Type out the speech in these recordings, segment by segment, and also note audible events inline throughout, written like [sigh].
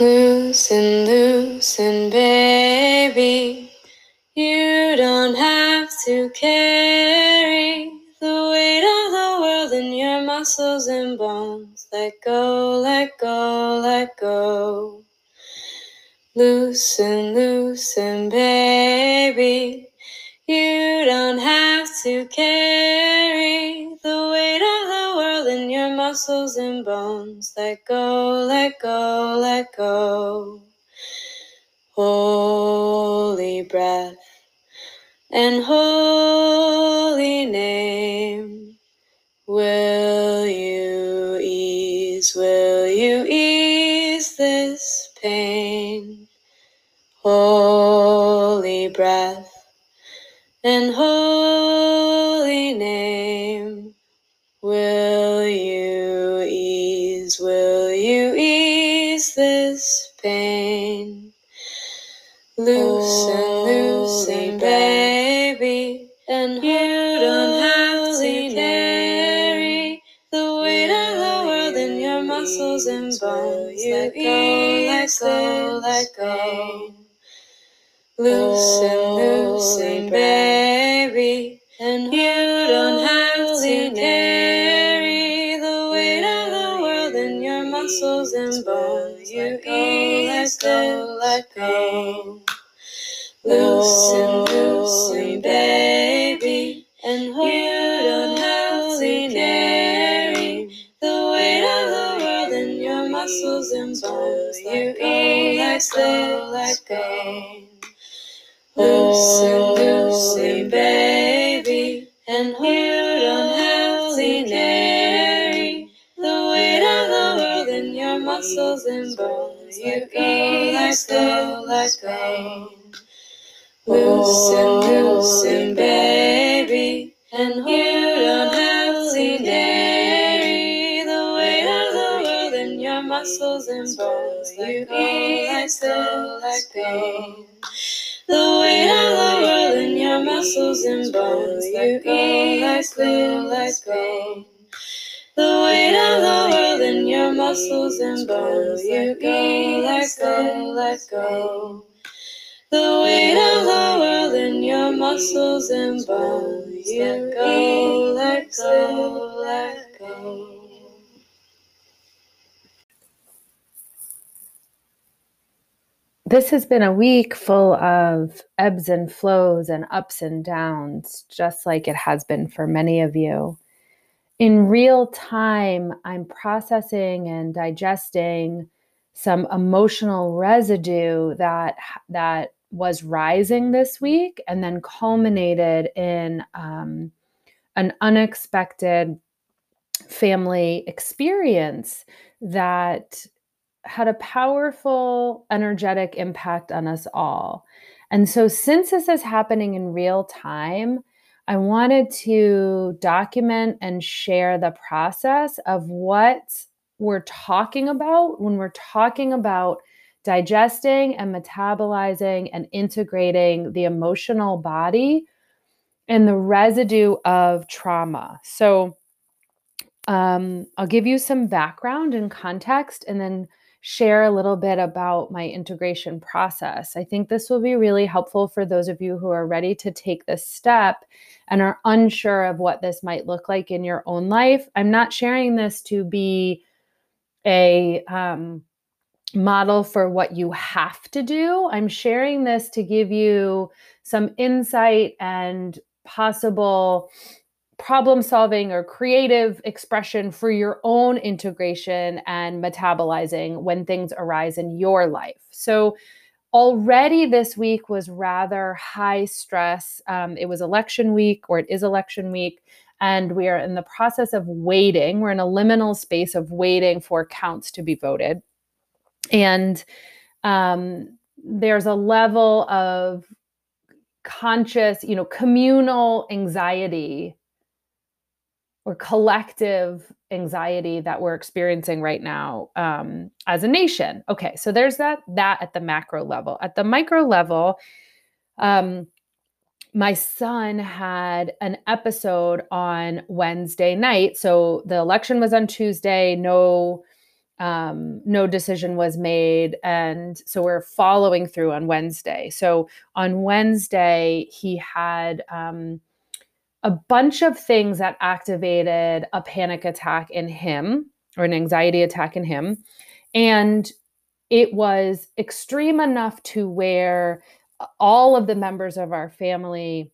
Loosen, loosen, baby. You don't have to carry the weight of the world in your muscles and bones. Let go, let go, let go. Loosen, loosen, baby. You don't have to carry muscles and bones. Let go, let go, let go. Holy breath and holy go, let go, let go. Loosen, loosen, baby, and you don't have to carry the weight of the world in your muscles and bones. You ease, let go, let go. Loosen, loosen, baby, let go, let go. Loosen, loosen, baby, and have to carry the weight of the world in your muscles and bones. You ease, let go, let go. Loosen, loosen, baby, and you don't muscles and bones. You ease, go, let go. The weight of the world in your muscles and bones. You ease, go, let go. The weight of the world in your muscles and bones. You ease, let go, let go. The weight of the world in your muscles and bones. You go, let go, let go. This has been a week full of ebbs and flows and ups and downs, just like it has been for many of you. In real time, I'm processing and digesting some emotional residue that that was rising this week and then culminated in um, an unexpected family experience that had a powerful energetic impact on us all. And so, since this is happening in real time, I wanted to document and share the process of what we're talking about when we're talking about digesting and metabolizing and integrating the emotional body and the residue of trauma. So, um, I'll give you some background and context and then share a little bit about my integration process. I think this will be really helpful for those of you who are ready to take this step and are unsure of what this might look like in your own life. I'm not sharing this to be a um, model for what you have to do. I'm sharing this to give you some insight and possible problem solving or creative expression for your own integration and metabolizing when things arise in your life. So, already this week was rather high stress. Um, it was election week, or it is election week. And we are in the process of waiting. We're in a liminal space of waiting for counts to be voted. And um, there's a level of conscious, you know, communal anxiety or collective anxiety that we're experiencing right now um, as a nation. Okay, so there's that that at the macro level. At the micro level, um, my son had an episode on Wednesday night. So the election was on Tuesday. No um, no decision was made. And so we're following through on Wednesday. So on Wednesday, he had um, a bunch of things that activated a panic attack in him or an anxiety attack in him. And it was extreme enough to where all of the members of our family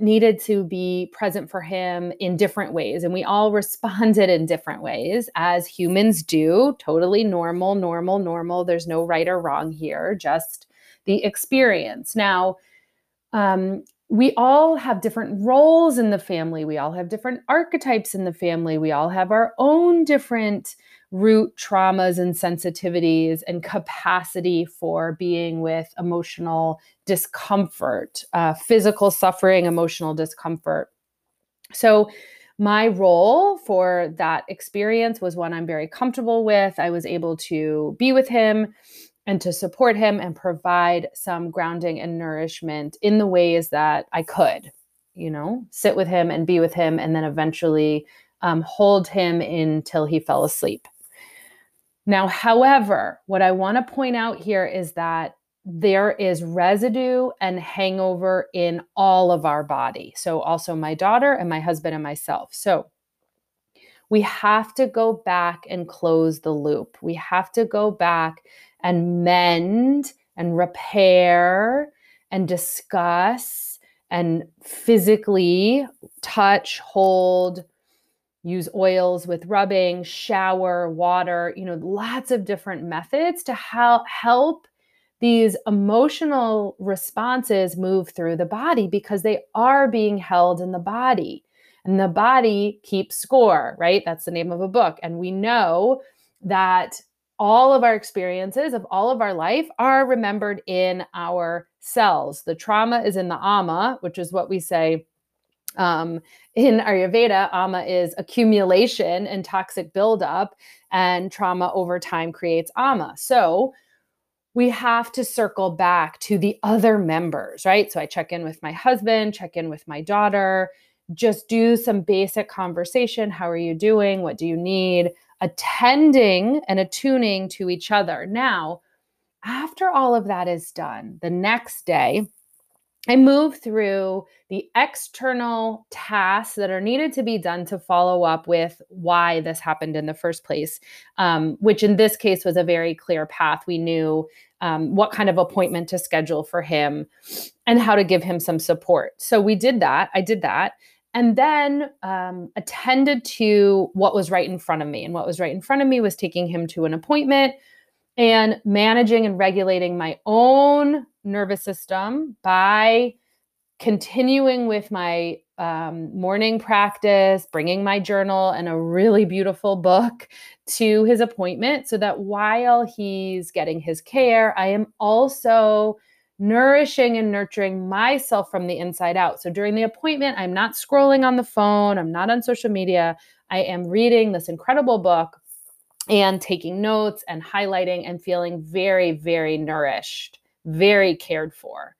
needed to be present for him in different ways. And we all [laughs] responded in different ways, as humans do. Totally normal, normal, normal. There's no right or wrong here, just the experience. Now, um, we all have different roles in the family. We all have different archetypes in the family. We all have our own different root traumas and sensitivities and capacity for being with emotional discomfort, uh, physical suffering, emotional discomfort. So, my role for that experience was one I'm very comfortable with. I was able to be with him and to support him and provide some grounding and nourishment in the ways that I could, you know, sit with him and be with him, and then eventually um, hold him until he fell asleep. Now, however, what I want to point out here is that there is residue and hangover in all of our body. So, also my daughter and my husband and myself. So, we have to go back and close the loop. We have to go back and mend and repair and discuss and physically touch, hold, use oils with rubbing, shower, water, you know, lots of different methods to help these emotional responses move through the body because they are being held in the body. And the body keeps score, right? That's the name of a book. And we know that all of our experiences of all of our life are remembered in our cells. The trauma is in the ama, which is what we say um, in Ayurveda, ama is accumulation and toxic buildup, and trauma over time creates ama. So we have to circle back to the other members, right? So I check in with my husband, check in with my daughter, just do some basic conversation. How are you doing? What do you need? Attending and attuning to each other. Now, after all of that is done, the next day, I move through the external tasks that are needed to be done to follow up with why this happened in the first place, um, which in this case was a very clear path. We knew um, what kind of appointment to schedule for him and how to give him some support. So we did that. I did that. And then um, attended to what was right in front of me. And what was right in front of me was taking him to an appointment and managing and regulating my own nervous system by continuing with my um, morning practice, bringing my journal and a really beautiful book to his appointment so that while he's getting his care, I am also nourishing and nurturing myself from the inside out. So during the appointment, I'm not scrolling on the phone, I'm not on social media. I am reading this incredible book and taking notes and highlighting and feeling very, very nourished, very cared for.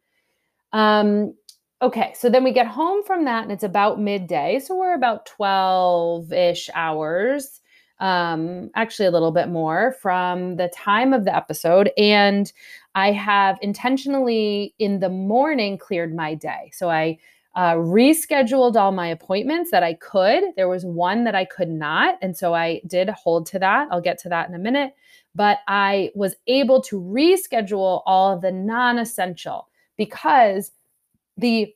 Um, okay, so then we get home from that and it's about midday. So we're about 12 ish hours, um, actually a little bit more from the time of the episode. And I have intentionally in the morning cleared my day. So I uh, rescheduled all my appointments that I could. There was one that I could not. And so I did hold to that. I'll get to that in a minute. But I was able to reschedule all of the non essential because the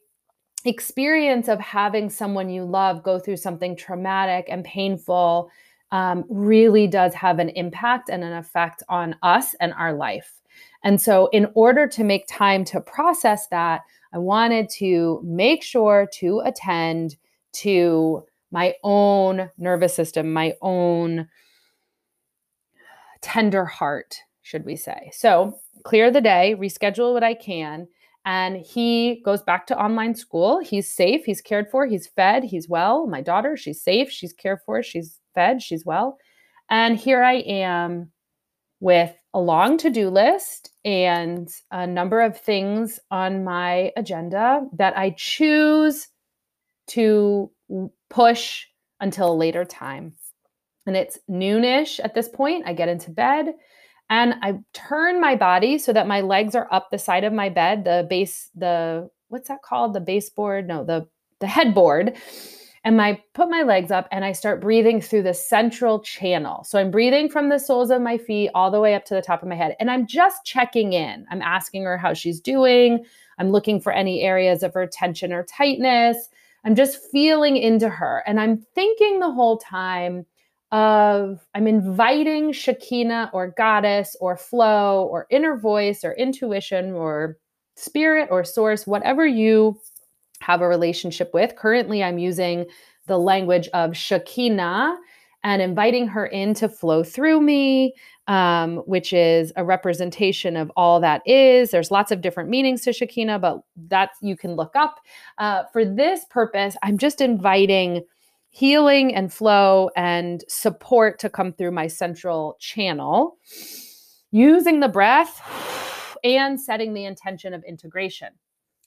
experience of having someone you love go through something traumatic and painful um, really does have an impact and an effect on us and our life. And so, in order to make time to process that, I wanted to make sure to attend to my own nervous system, my own tender heart, should we say. So, clear the day, reschedule what I can. And he goes back to online school. He's safe, he's cared for, he's fed, he's well. My daughter, she's safe, she's cared for, she's fed, she's well. And here I am with a long to do list and a number of things on my agenda that I choose to push until a later time. And it's noonish at this point. I get into bed and I turn my body so that my legs are up the side of my bed, the base, the what's that called? The baseboard? No, the the headboard. And I put my legs up and I start breathing through the central channel. So I'm breathing from the soles of my feet all the way up to the top of my head. And I'm just checking in. I'm asking her how she's doing. I'm looking for any areas of her tension or tightness. I'm just feeling into her. And I'm thinking the whole time, of I'm inviting Shekinah or goddess or flow or inner voice or intuition or spirit or source, whatever you have a relationship with. Currently, I'm using the language of Shekinah and inviting her in to flow through me, um, which is a representation of all that is. There's lots of different meanings to Shekinah, but that you can look up. Uh, for this purpose, I'm just inviting healing and flow and support to come through my central channel using the breath and setting the intention of integration.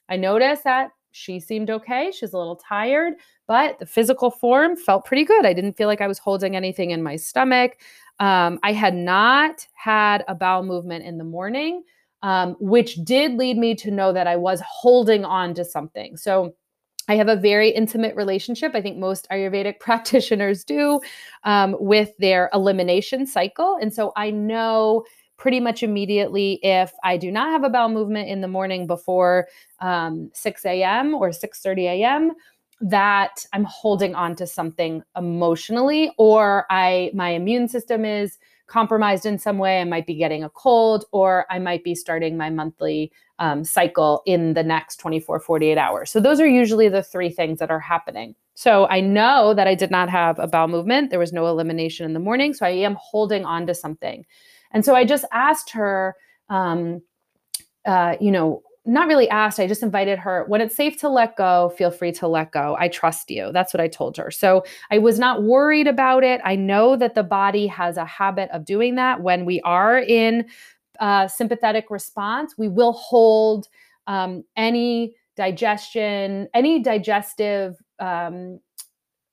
I notice that she seemed okay. She's a little tired, but the physical form felt pretty good. I didn't feel like I was holding anything in my stomach. Um, I had not had a bowel movement in the morning, um, which did lead me to know that I was holding on to something. So I have a very intimate relationship. I think most Ayurvedic [laughs] practitioners do um, with their elimination cycle. And so I know pretty much immediately if I do not have a bowel movement in the morning before um, 6 a.m. or 6:30 a.m. that I'm holding on to something emotionally, or I my immune system is compromised in some way. I might be getting a cold, or I might be starting my monthly um, cycle in the next 24, 48 hours. So, those are usually the three things that are happening. So, I know that I did not have a bowel movement. There was no elimination in the morning. So, I am holding on to something. And so, I just asked her, um, uh, you know, not really asked. I just invited her. When it's safe to let go, feel free to let go. I trust you. That's what I told her. So I was not worried about it. I know that the body has a habit of doing that when we are in uh, sympathetic response. We will hold um, any digestion, any digestive um,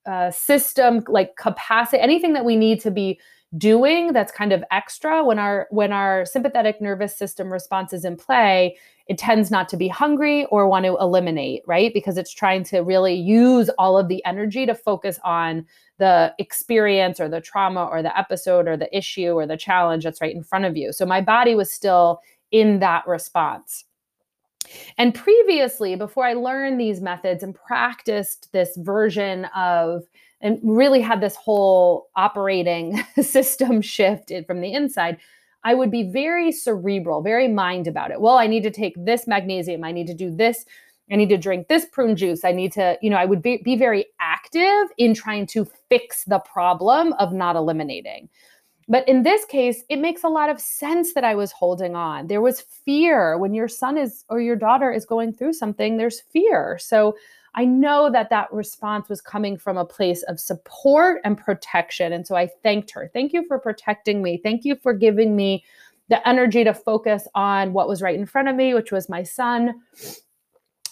uh, system, like capacity, anything that we need to be doing that's kind of extra when our when our sympathetic nervous system response is in play it tends not to be hungry or want to eliminate, right? Because it's trying to really use all of the energy to focus on the experience or the trauma or the episode or the issue or the challenge that's right in front of you. So my body was still in that response. And previously, before I learned these methods and practiced this version of and really had this whole operating [laughs] system shift from the inside, I would be very cerebral, very mind about it. Well, I need to take this magnesium. I need to do this. I need to drink this prune juice. I need to, you know, I would be, be very active in trying to fix the problem of not eliminating. But in this case, it makes a lot of sense that I was holding on. There was fear when your son is or your daughter is going through something, there's fear. So I know that that response was coming from a place of support and protection. And so I thanked her. Thank you for protecting me. Thank you for giving me the energy to focus on what was right in front of me, which was my son,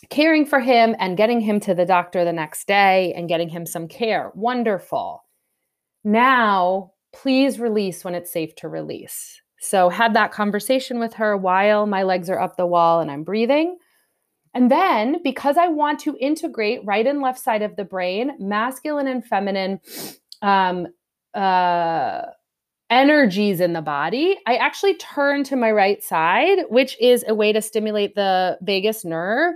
caring for him and getting him to the doctor the next day and getting him some care. Wonderful. Now, please release when it's safe to release. So, had that conversation with her while my legs are up the wall and I'm breathing. And then, because I want to integrate right and left side of the brain, masculine and feminine um, uh, energies in the body, I actually turn to my right side, which is a way to stimulate the vagus nerve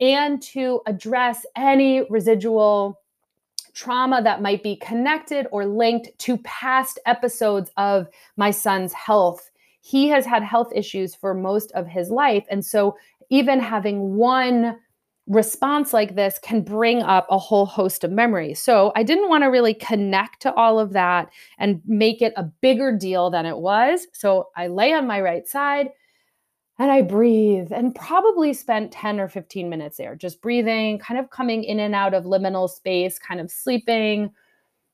and to address any residual trauma that might be connected or linked to past episodes of my son's health. He has had health issues for most of his life. And so even having one response like this can bring up a whole host of memories. So I didn't want to really connect to all of that and make it a bigger deal than it was. So I lay on my right side and I breathe and probably spent 10 or 15 minutes there, just breathing, kind of coming in and out of liminal space, kind of sleeping,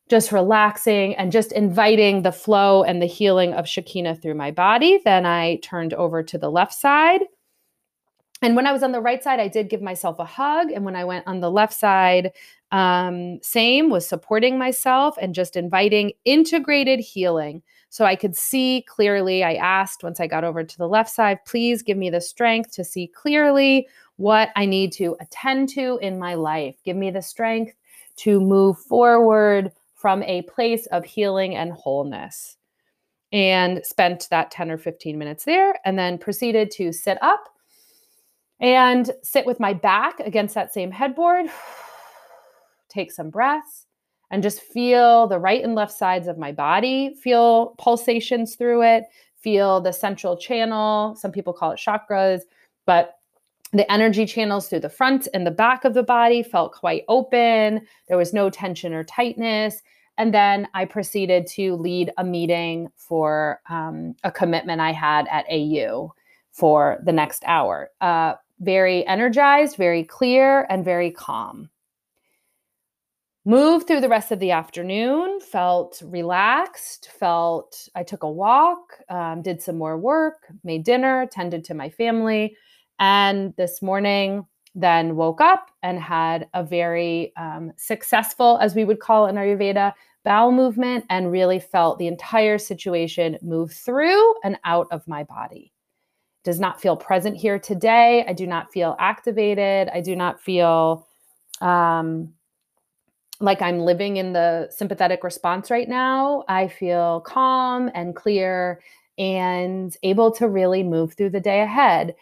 just relaxing and just inviting the flow and the healing of Shekinah through my body. Then I turned over to the left side and when I was on the right side, I did give myself a hug. And when I went on the left side, um, same was supporting myself and just inviting integrated healing. So I could see clearly. I asked once I got over to the left side, please give me the strength to see clearly what I need to attend to in my life. Give me the strength to move forward from a place of healing and wholeness. And spent that 10 or 15 minutes there and then proceeded to sit up and sit with my back against that same headboard. [sighs] Take some breaths and just feel the right and left sides of my body, feel pulsations through it, feel the central channel. Some people call it chakras, but the energy channels through the front and the back of the body felt quite open. There was no tension or tightness. And then I proceeded to lead a meeting for um, a commitment I had at AU for the next hour. Uh, very energized, very clear, and very calm. Moved through the rest of the afternoon, felt relaxed, felt I took a walk, um, did some more work, made dinner, tended to my family. And this morning, then woke up and had a very um, successful, as we would call in Ayurveda, bowel movement and really felt the entire situation move through and out of my body does not feel present here today. I do not feel activated. I do not feel um, like I'm living in the sympathetic response right now. I feel calm and clear and able to really move through the day ahead.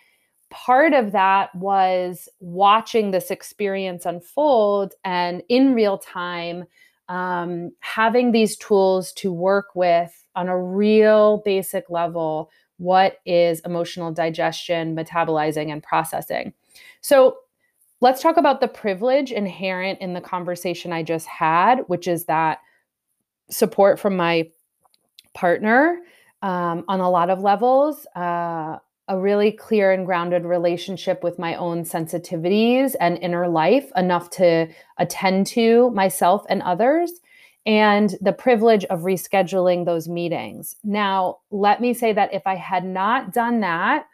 Part of that was watching this experience unfold and in real time, um, having these tools to work with on a real basic level what is emotional digestion, metabolizing, and processing. So, let's talk about the privilege inherent in the conversation I just had, which is that support from my partner um, on a lot of levels, uh, a really clear and grounded relationship with my own sensitivities and inner life, enough to attend to myself and others and the privilege of rescheduling those meetings. Now, let me say that if I had not done that,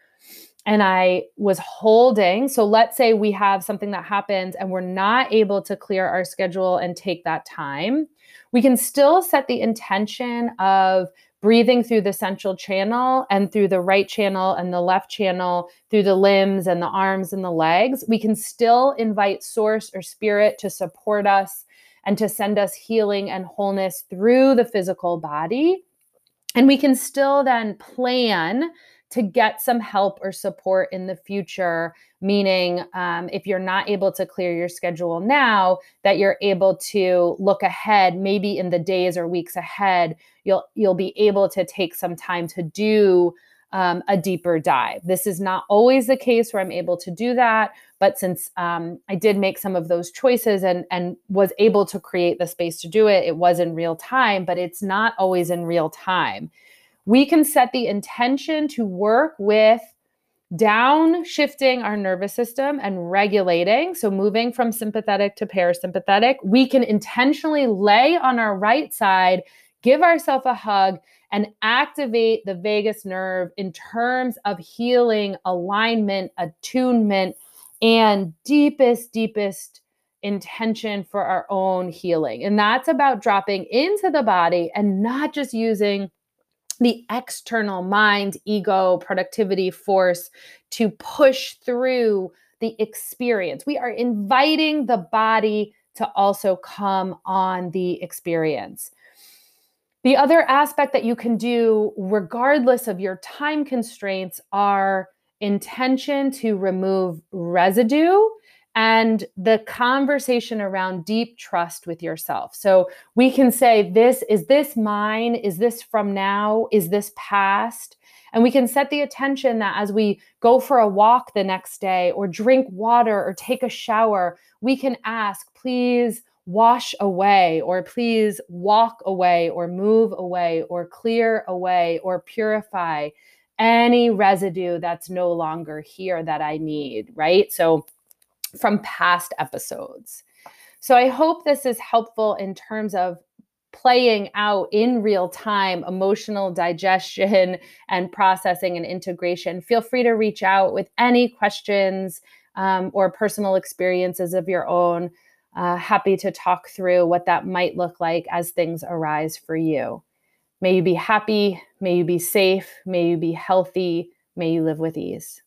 and I was holding. So let's say we have something that happens and we're not able to clear our schedule and take that time. We can still set the intention of breathing through the central channel and through the right channel and the left channel, through the limbs and the arms and the legs. We can still invite source or spirit to support us and to send us healing and wholeness through the physical body. And we can still then plan to get some help or support in the future meaning um, if you're not able to clear your schedule now that you're able to look ahead maybe in the days or weeks ahead you'll you'll be able to take some time to do um, a deeper dive. This is not always the case where I'm able to do that, but since um, I did make some of those choices and and was able to create the space to do it, it was in real time, but it's not always in real time. We can set the intention to work with down shifting our nervous system and regulating so moving from sympathetic to parasympathetic we can intentionally lay on our right side give ourselves a hug and activate the vagus nerve in terms of healing, alignment, attunement, and deepest, deepest intention for our own healing. And that's about dropping into the body and not just using the external mind, ego, productivity force to push through the experience. We are inviting the body to also come on the experience. The other aspect that you can do, regardless of your time constraints, are intention to remove residue and the conversation around deep trust with yourself. So we can say, This is this mine? Is this from now? Is this past? And we can set the attention that as we go for a walk the next day, or drink water, or take a shower, we can ask, Please wash away, or please walk away, or move away, or clear away, or purify any residue that's no longer here that I need, right? So, from past episodes. So, I hope this is helpful in terms of playing out in real time emotional digestion [laughs] and processing and integration, feel free to reach out with any questions um, or personal experiences of your own. Uh, happy to talk through what that might look like as things arise for you. May you be happy. May you be safe. May you be healthy. May you live with ease.